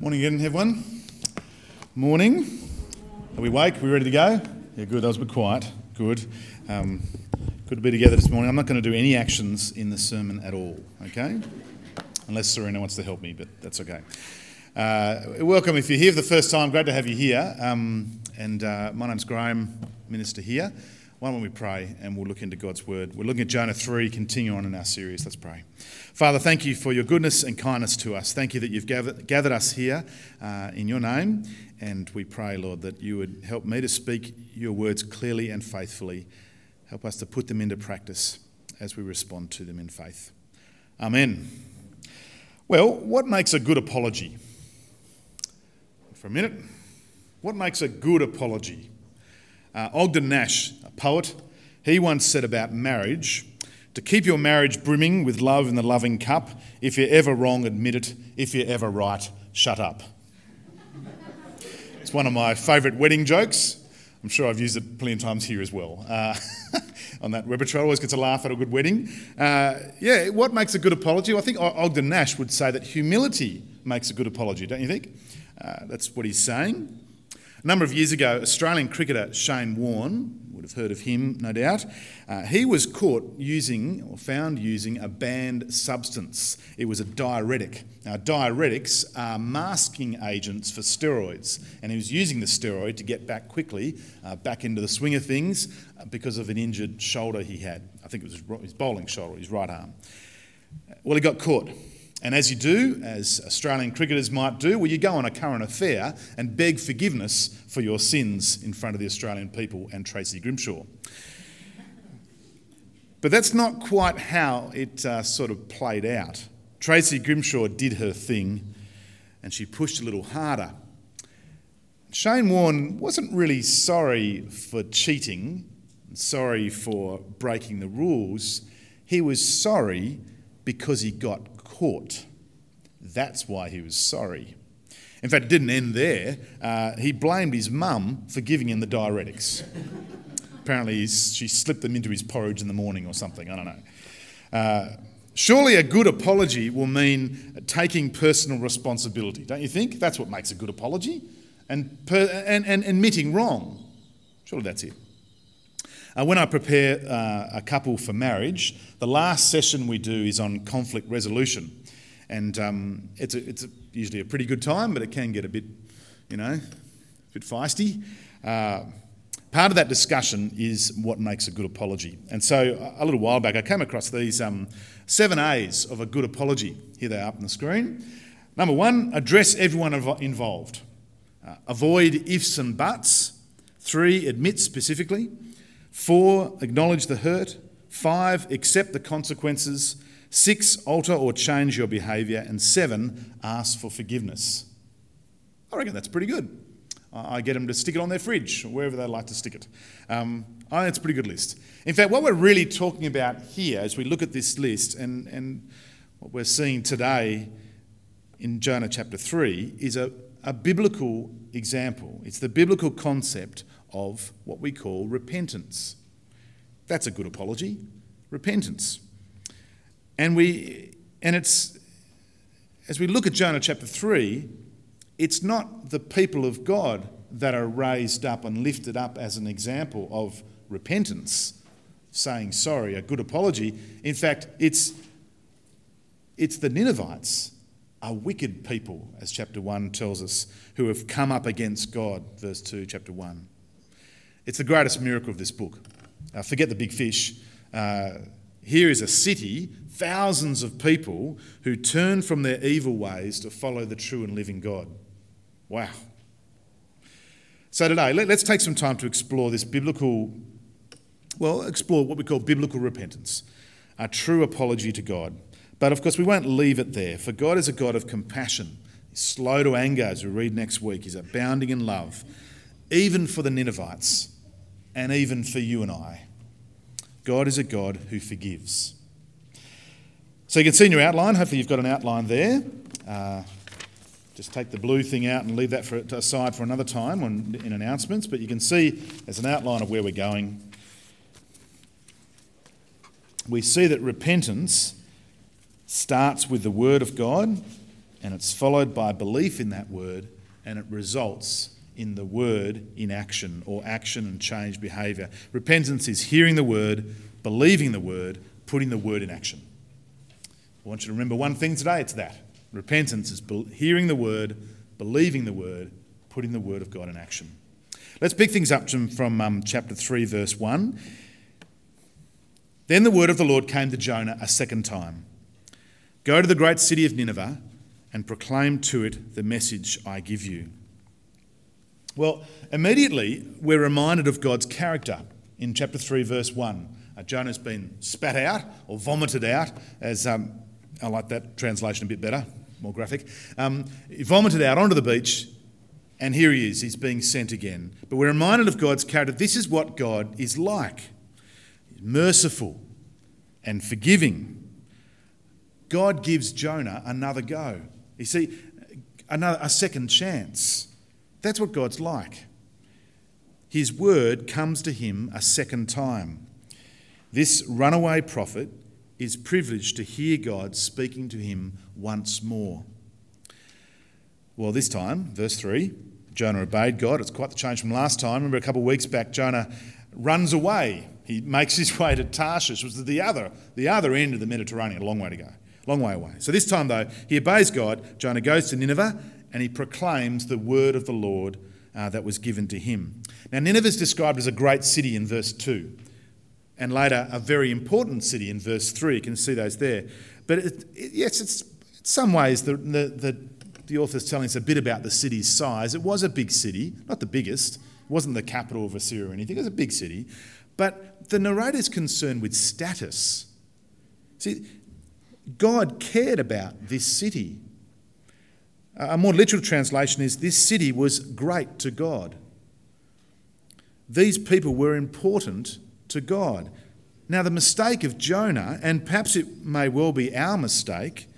Morning again, everyone. Morning. Are we awake? Are we ready to go? Yeah, good. That was a bit quiet. Good. Um, good to be together this morning. I'm not going to do any actions in the sermon at all, okay? Unless Serena wants to help me, but that's okay. Uh, welcome if you're here for the first time. Great to have you here. Um, and uh, my name's Graham, minister here. Why don't we pray and we'll look into God's word? We're looking at Jonah 3, continue on in our series. Let's pray. Father, thank you for your goodness and kindness to us. Thank you that you've gathered, gathered us here uh, in your name. And we pray, Lord, that you would help me to speak your words clearly and faithfully. Help us to put them into practice as we respond to them in faith. Amen. Well, what makes a good apology? For a minute, what makes a good apology? Uh, Ogden Nash, a poet, he once said about marriage to keep your marriage brimming with love in the loving cup. If you're ever wrong, admit it. If you're ever right, shut up. it's one of my favourite wedding jokes. I'm sure I've used it plenty of times here as well. Uh, on that repertoire, always gets a laugh at a good wedding. Uh, yeah, what makes a good apology? Well, I think Ogden Nash would say that humility makes a good apology, don't you think? Uh, that's what he's saying. A number of years ago, Australian cricketer Shane Warne, would have heard of him no doubt, uh, he was caught using or found using a banned substance. It was a diuretic. Now, diuretics are masking agents for steroids, and he was using the steroid to get back quickly, uh, back into the swing of things, uh, because of an injured shoulder he had. I think it was his bowling shoulder, his right arm. Well, he got caught. And as you do, as Australian cricketers might do, well, you go on a current affair and beg forgiveness for your sins in front of the Australian people and Tracy Grimshaw. But that's not quite how it uh, sort of played out. Tracy Grimshaw did her thing and she pushed a little harder. Shane Warne wasn't really sorry for cheating, sorry for breaking the rules. He was sorry because he got caught. That's why he was sorry. In fact, it didn't end there. Uh, he blamed his mum for giving him the diuretics. Apparently, she slipped them into his porridge in the morning or something. I don't know. Uh, surely a good apology will mean taking personal responsibility, don't you think? That's what makes a good apology. And, per, and, and admitting wrong. Surely that's it. Uh, when I prepare uh, a couple for marriage, the last session we do is on conflict resolution. And um, it's, a, it's a, usually a pretty good time, but it can get a bit, you know, a bit feisty. Uh, part of that discussion is what makes a good apology. And so a little while back, I came across these um, seven A's of a good apology. Here they are up on the screen. Number one, address everyone involved. Uh, avoid ifs and buts. Three, admit specifically. Four, acknowledge the hurt. Five, accept the consequences. Six, alter or change your behaviour. And seven, ask for forgiveness. I reckon that's pretty good. I get them to stick it on their fridge or wherever they like to stick it. Um, I think it's a pretty good list. In fact, what we're really talking about here as we look at this list and, and what we're seeing today in Jonah chapter 3 is a, a biblical example. It's the biblical concept of what we call repentance. That's a good apology, repentance. And we and it's as we look at Jonah chapter 3, it's not the people of God that are raised up and lifted up as an example of repentance, saying sorry, a good apology. In fact, it's it's the Ninevites, a wicked people, as chapter 1 tells us, who have come up against God, verse 2, chapter 1. It's the greatest miracle of this book. Uh, forget the big fish. Uh, here is a city, thousands of people who turn from their evil ways to follow the true and living God. Wow. So today, let, us take some time to explore this biblical, well, explore what we call biblical repentance, a true apology to God. But of course, we won't leave it there, for God is a God of compassion. He's slow to anger, as we read next week. He's abounding in love, even for the Ninevites and even for you and I. God is a God who forgives. So you can see in your outline, hopefully you've got an outline there. Uh, just take the blue thing out and leave that for, aside for another time on, in announcements, but you can see there's an outline of where we're going. We see that repentance starts with the Word of God and it's followed by belief in that word, and it results in the word in action or action and change behaviour. Repentance is hearing the word, believing the word, putting the word in action. I want you to remember one thing today it's that. Repentance is hearing the word, believing the word, putting the word of God in action. Let's pick things up from um, chapter 3, verse 1. Then the word of the Lord came to Jonah a second time Go to the great city of Nineveh and proclaim to it the message I give you. Well, immediately we're reminded of God's character in chapter 3, verse 1. Uh, Jonah's been spat out or vomited out, as um, I like that translation a bit better, more graphic. Um, he vomited out onto the beach, and here he is. He's being sent again. But we're reminded of God's character. This is what God is like He's merciful and forgiving. God gives Jonah another go. You see, another, a second chance. That's what God's like. His word comes to him a second time. This runaway prophet is privileged to hear God speaking to him once more. Well, this time, verse 3, Jonah obeyed God. It's quite the change from last time. Remember, a couple of weeks back, Jonah runs away. He makes his way to Tarshish, which was the other, the other end of the Mediterranean, a long way to go, long way away. So this time, though, he obeys God. Jonah goes to Nineveh and he proclaims the word of the Lord uh, that was given to him. Now, Nineveh is described as a great city in verse 2 and later a very important city in verse 3. You can see those there. But it, it, yes, it's, in some ways the, the, the, the author's telling us a bit about the city's size. It was a big city, not the biggest. It wasn't the capital of Assyria or anything. It was a big city. But the narrator's concerned with status. See, God cared about this city. A more literal translation is this city was great to God. These people were important to God. Now, the mistake of Jonah, and perhaps it may well be our mistake,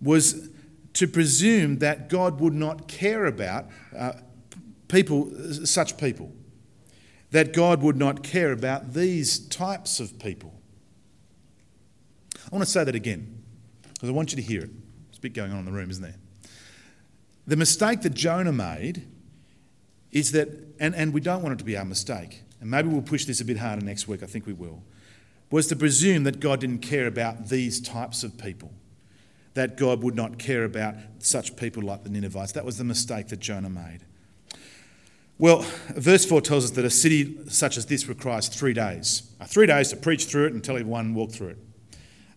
was to presume that God would not care about uh, people, such people, that God would not care about these types of people. I want to say that again because I want you to hear it. There's a bit going on in the room, isn't there? The mistake that Jonah made is that, and, and we don't want it to be our mistake, and maybe we'll push this a bit harder next week, I think we will, was to presume that God didn't care about these types of people, that God would not care about such people like the Ninevites. That was the mistake that Jonah made. Well, verse 4 tells us that a city such as this requires three days. Uh, three days to preach through it and tell everyone walk through it.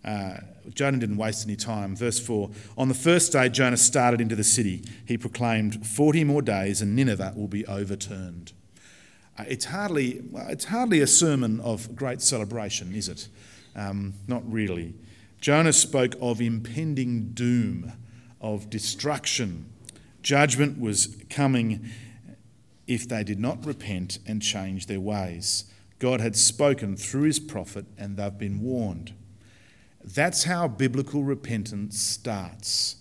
Uh, Jonah didn't waste any time. Verse 4 On the first day, Jonah started into the city. He proclaimed, 40 more days and Nineveh will be overturned. Uh, it's, hardly, it's hardly a sermon of great celebration, is it? Um, not really. Jonah spoke of impending doom, of destruction. Judgment was coming if they did not repent and change their ways. God had spoken through his prophet, and they've been warned. That's how biblical repentance starts.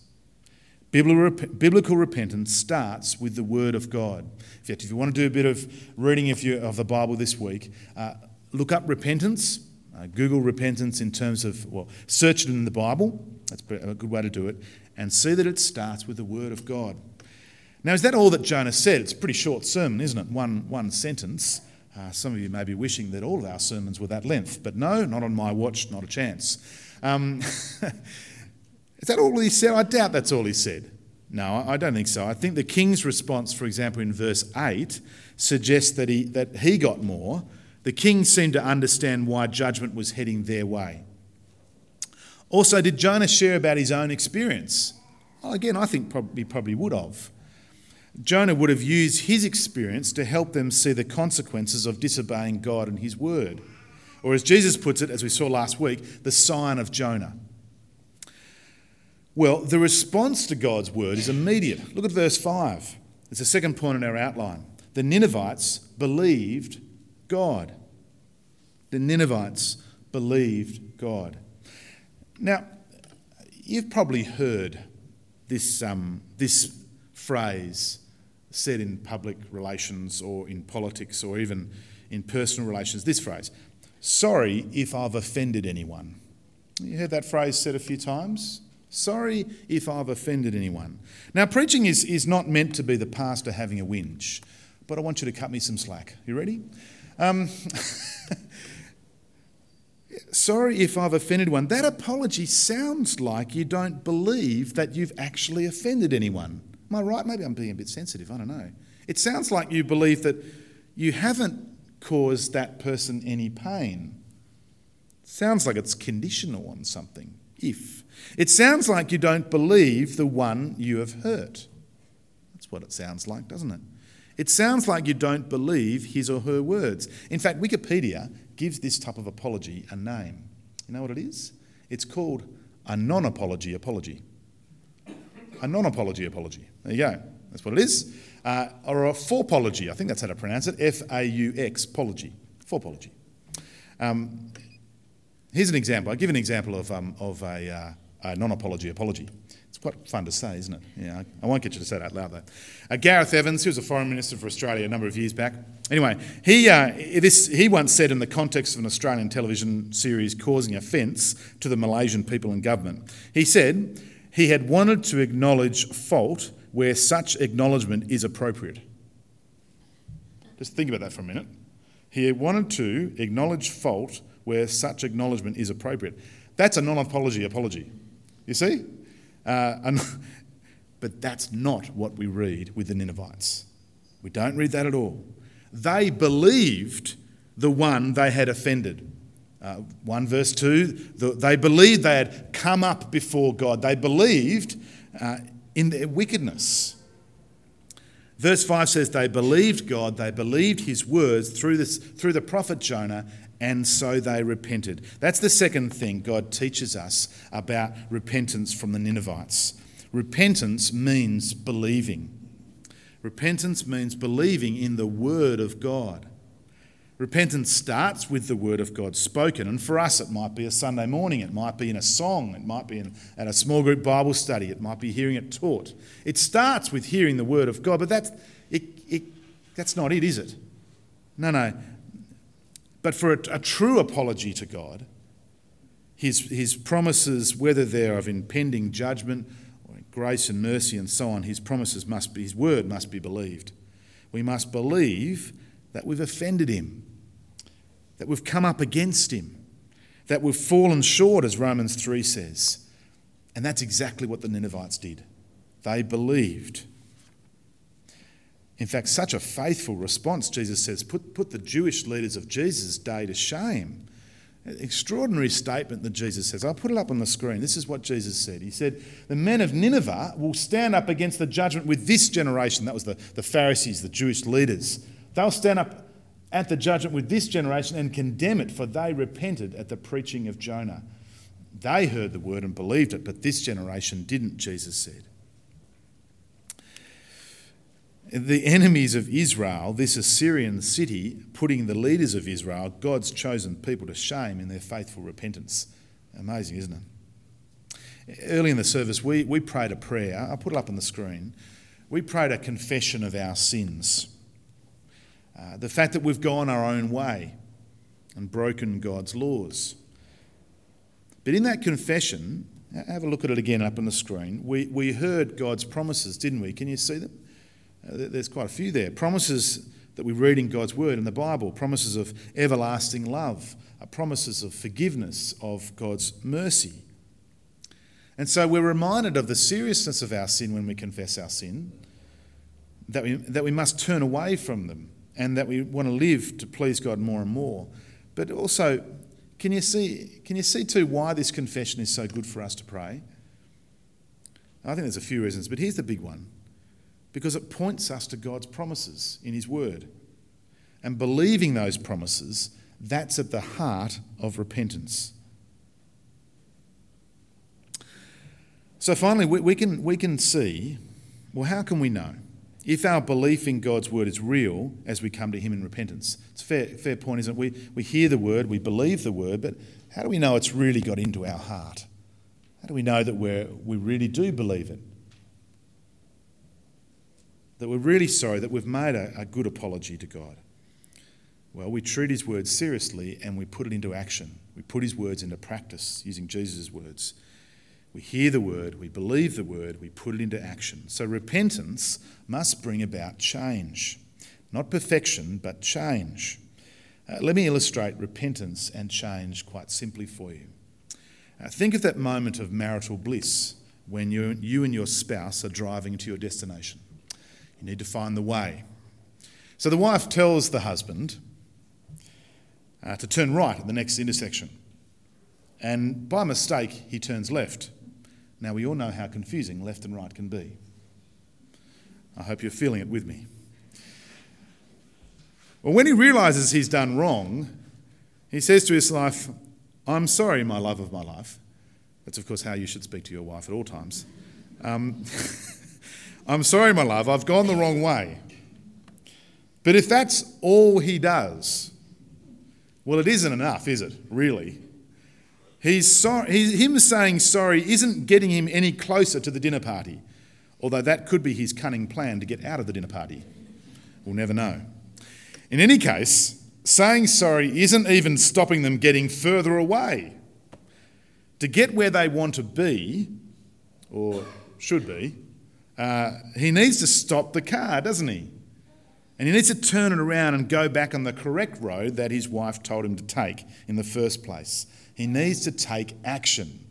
Biblical repentance starts with the Word of God. In fact, if you want to do a bit of reading of the Bible this week, uh, look up repentance. Uh, Google repentance in terms of, well, search it in the Bible. That's a good way to do it. And see that it starts with the Word of God. Now, is that all that Jonah said? It's a pretty short sermon, isn't it? One, one sentence. Uh, some of you may be wishing that all of our sermons were that length, but no, not on my watch, not a chance. Um, Is that all he said? I doubt that's all he said. No, I don't think so. I think the king's response, for example, in verse 8, suggests that he, that he got more. The king seemed to understand why judgment was heading their way. Also, did Jonah share about his own experience? Well, again, I think probably, probably would have. Jonah would have used his experience to help them see the consequences of disobeying God and his word. Or, as Jesus puts it, as we saw last week, the sign of Jonah. Well, the response to God's word is immediate. Look at verse 5. It's the second point in our outline. The Ninevites believed God. The Ninevites believed God. Now, you've probably heard this, um, this phrase said in public relations or in politics or even in personal relations this phrase sorry if I've offended anyone. You heard that phrase said a few times? Sorry if I've offended anyone. Now, preaching is, is not meant to be the pastor having a whinge, but I want you to cut me some slack. You ready? Um, sorry if I've offended one. That apology sounds like you don't believe that you've actually offended anyone. Am I right? Maybe I'm being a bit sensitive. I don't know. It sounds like you believe that you haven't caused that person any pain. Sounds like it's conditional on something. If. It sounds like you don't believe the one you have hurt. That's what it sounds like, doesn't it? It sounds like you don't believe his or her words. In fact, Wikipedia gives this type of apology a name. You know what it is? It's called a non apology apology. A non apology apology. There you go. That's what it is. Uh, or a fauxpology. I think that's how to pronounce it. F A U X, apology. Fauxpology. Um, here's an example. I'll give an example of, um, of a, uh, a non apology apology. It's quite fun to say, isn't it? Yeah, I won't get you to say that out loud though. Uh, Gareth Evans, who was a foreign minister for Australia a number of years back. Anyway, he, uh, this, he once said in the context of an Australian television series causing offence to the Malaysian people and government, he said he had wanted to acknowledge fault where such acknowledgement is appropriate. Just think about that for a minute. He wanted to acknowledge fault where such acknowledgement is appropriate. That's a non apology apology. You see? Uh, but that's not what we read with the Ninevites. We don't read that at all. They believed the one they had offended. Uh, 1 verse 2, the, they believed they had come up before God. They believed uh, in their wickedness. Verse 5 says they believed God, they believed his words through, this, through the prophet Jonah, and so they repented. That's the second thing God teaches us about repentance from the Ninevites. Repentance means believing. Repentance means believing in the Word of God. Repentance starts with the Word of God spoken, and for us, it might be a Sunday morning, it might be in a song, it might be in, at a small group Bible study, it might be hearing it taught. It starts with hearing the Word of God, but that's, it, it, that's not it, is it? No, no. But for a, a true apology to God, his, his promises, whether they're of impending judgment, or grace and mercy, and so on, his promises must be, his word must be believed. We must believe that we've offended him, that we've come up against him, that we've fallen short, as Romans 3 says. And that's exactly what the Ninevites did. They believed. In fact, such a faithful response, Jesus says, put, put the Jewish leaders of Jesus' day to shame. Extraordinary statement that Jesus says. I'll put it up on the screen. This is what Jesus said. He said, The men of Nineveh will stand up against the judgment with this generation. That was the, the Pharisees, the Jewish leaders. They'll stand up at the judgment with this generation and condemn it, for they repented at the preaching of Jonah. They heard the word and believed it, but this generation didn't, Jesus said the enemies of Israel, this Assyrian city, putting the leaders of Israel, God's chosen people, to shame in their faithful repentance. Amazing, isn't it? Early in the service, we, we prayed a prayer. I'll put it up on the screen. We prayed a confession of our sins. Uh, the fact that we've gone our own way and broken God's laws. But in that confession, have a look at it again up on the screen. We, we heard God's promises, didn't we? Can you see them? Uh, there's quite a few there. Promises that we read in God's Word in the Bible, promises of everlasting love, uh, promises of forgiveness, of God's mercy. And so we're reminded of the seriousness of our sin when we confess our sin, that we, that we must turn away from them, and that we want to live to please God more and more. But also, can you see, can you see too why this confession is so good for us to pray? I think there's a few reasons, but here's the big one because it points us to God's promises in His Word. And believing those promises, that's at the heart of repentance. So finally, we, we, can, we can see well, how can we know? If our belief in God's word is real as we come to Him in repentance, it's a fair, fair point, isn't it? We, we hear the word, we believe the word, but how do we know it's really got into our heart? How do we know that we we really do believe it? that we're really sorry that we've made a, a good apology to God. Well, we treat his words seriously and we put it into action. We put his words into practice using Jesus' words. We hear the word, we believe the word, we put it into action. So repentance must bring about change. Not perfection, but change. Uh, let me illustrate repentance and change quite simply for you. Uh, think of that moment of marital bliss when you, you and your spouse are driving to your destination. You need to find the way. So the wife tells the husband uh, to turn right at the next intersection. And by mistake, he turns left. Now, we all know how confusing left and right can be. I hope you're feeling it with me. Well, when he realizes he's done wrong, he says to his wife, I'm sorry, my love of my life. That's, of course, how you should speak to your wife at all times. Um, I'm sorry, my love, I've gone the wrong way. But if that's all he does, well, it isn't enough, is it, really? He's sorry, he, him saying sorry isn't getting him any closer to the dinner party, although that could be his cunning plan to get out of the dinner party. We'll never know. In any case, saying sorry isn't even stopping them getting further away. To get where they want to be, or should be, uh, he needs to stop the car, doesn't he? And he needs to turn it around and go back on the correct road that his wife told him to take in the first place. He needs to take action.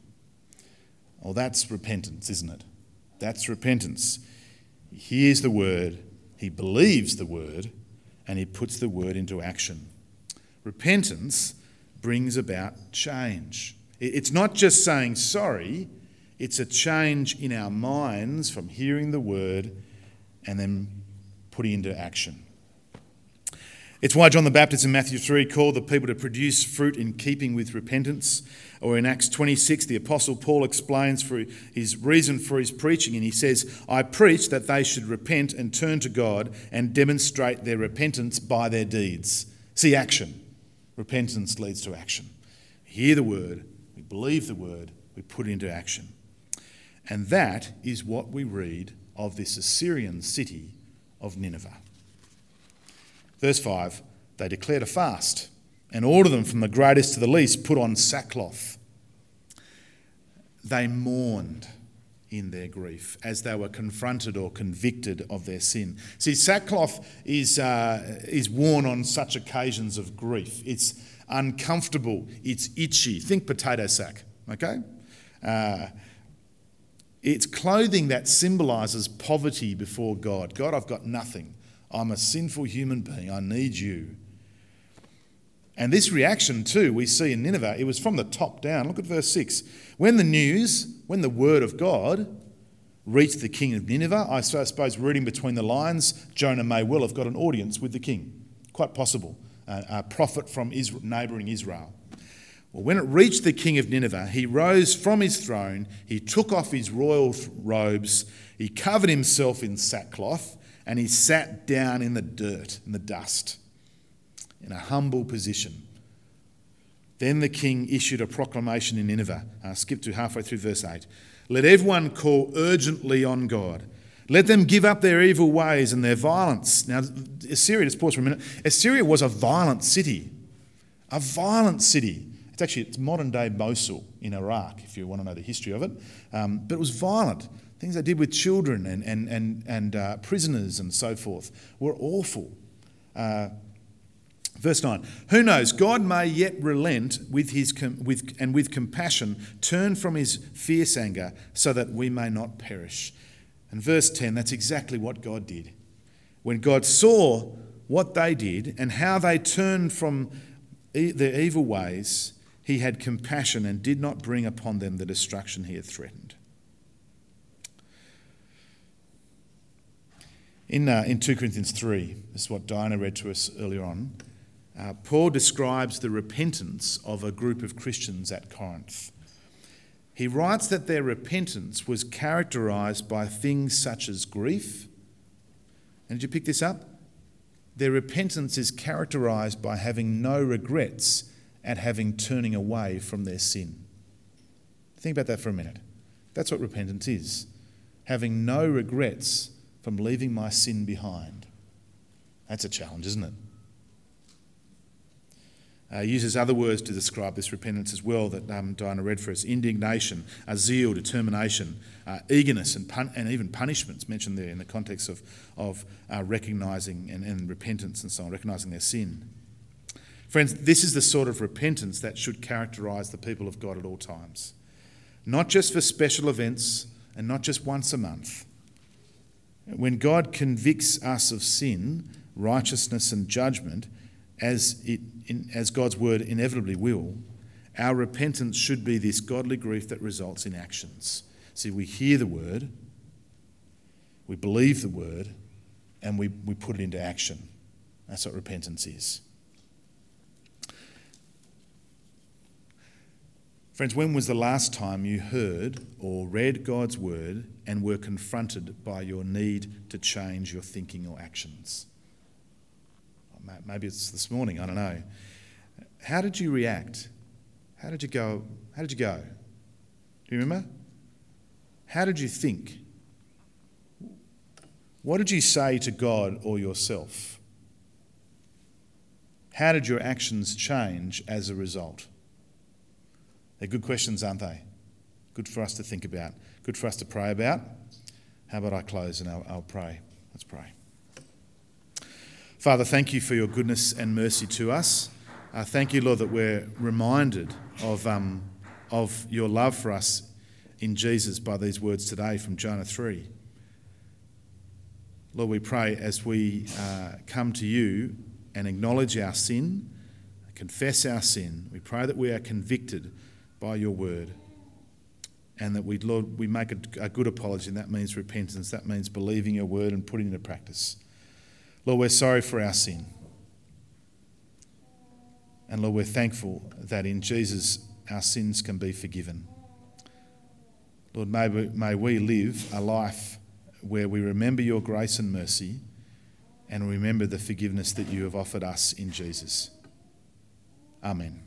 Well, that's repentance, isn't it? That's repentance. He hears the word, he believes the word, and he puts the word into action. Repentance brings about change. It's not just saying sorry, it's a change in our minds from hearing the word and then putting into action. It's why John the Baptist in Matthew 3 called the people to produce fruit in keeping with repentance. Or in Acts 26, the Apostle Paul explains for his reason for his preaching, and he says, I preach that they should repent and turn to God and demonstrate their repentance by their deeds. See, action. Repentance leads to action. We hear the word, we believe the word, we put it into action. And that is what we read of this Assyrian city of Nineveh. Verse 5 They declared a fast and order them from the greatest to the least put on sackcloth. They mourned in their grief as they were confronted or convicted of their sin. See, sackcloth is, uh, is worn on such occasions of grief. It's uncomfortable, it's itchy. Think potato sack, okay? Uh, it's clothing that symbolises poverty before God. God, I've got nothing. I'm a sinful human being. I need you. And this reaction, too, we see in Nineveh, it was from the top down. Look at verse 6. When the news, when the word of God reached the king of Nineveh, I suppose reading between the lines, Jonah may well have got an audience with the king. Quite possible. a prophet from Israel, neighbouring Israel. Well, when it reached the king of Nineveh, he rose from his throne, he took off his royal robes, he covered himself in sackcloth, and he sat down in the dirt, in the dust, in a humble position. Then the king issued a proclamation in Nineveh. Uh, skip to halfway through verse 8. Let everyone call urgently on God. Let them give up their evil ways and their violence. Now, Assyria, just pause for a minute. Assyria was a violent city. A violent city. It's actually it's modern day Mosul in Iraq, if you want to know the history of it. Um, but it was violent. Things they did with children and, and, and, and uh, prisoners and so forth were awful. Uh, verse 9 Who knows? God may yet relent with his com- with, and with compassion turn from his fierce anger so that we may not perish. And verse 10 that's exactly what God did. When God saw what they did and how they turned from e- their evil ways, he had compassion and did not bring upon them the destruction he had threatened. In, uh, in 2 Corinthians 3, this is what Diana read to us earlier on, uh, Paul describes the repentance of a group of Christians at Corinth. He writes that their repentance was characterized by things such as grief. And did you pick this up? Their repentance is characterized by having no regrets at having turning away from their sin. Think about that for a minute. That's what repentance is having no regrets from leaving my sin behind. That's a challenge, isn't it? Uh, uses other words to describe this repentance as well that um, Diana read for us indignation, uh, zeal, determination, uh, eagerness, and, pun- and even punishments mentioned there in the context of, of uh, recognising and, and repentance and so on, recognising their sin. Friends, this is the sort of repentance that should characterise the people of God at all times. Not just for special events and not just once a month. When God convicts us of sin, righteousness, and judgment, as, it, in, as God's word inevitably will, our repentance should be this godly grief that results in actions. See, we hear the word, we believe the word, and we, we put it into action. That's what repentance is. Friends, when was the last time you heard or read God's word and were confronted by your need to change your thinking or actions? Maybe it's this morning, I don't know. How did you react? How did you go? How did you go? Do you remember? How did you think? What did you say to God or yourself? How did your actions change as a result? They're good questions, aren't they? Good for us to think about, good for us to pray about. How about I close and I'll, I'll pray? Let's pray. Father, thank you for your goodness and mercy to us. Uh, thank you, Lord, that we're reminded of, um, of your love for us in Jesus by these words today from Jonah 3. Lord, we pray as we uh, come to you and acknowledge our sin, confess our sin, we pray that we are convicted by your word. And that we, Lord, we make a, a good apology, and that means repentance. That means believing your word and putting it into practice. Lord, we're sorry for our sin. And Lord, we're thankful that in Jesus our sins can be forgiven. Lord, may we, may we live a life where we remember your grace and mercy and remember the forgiveness that you have offered us in Jesus. Amen.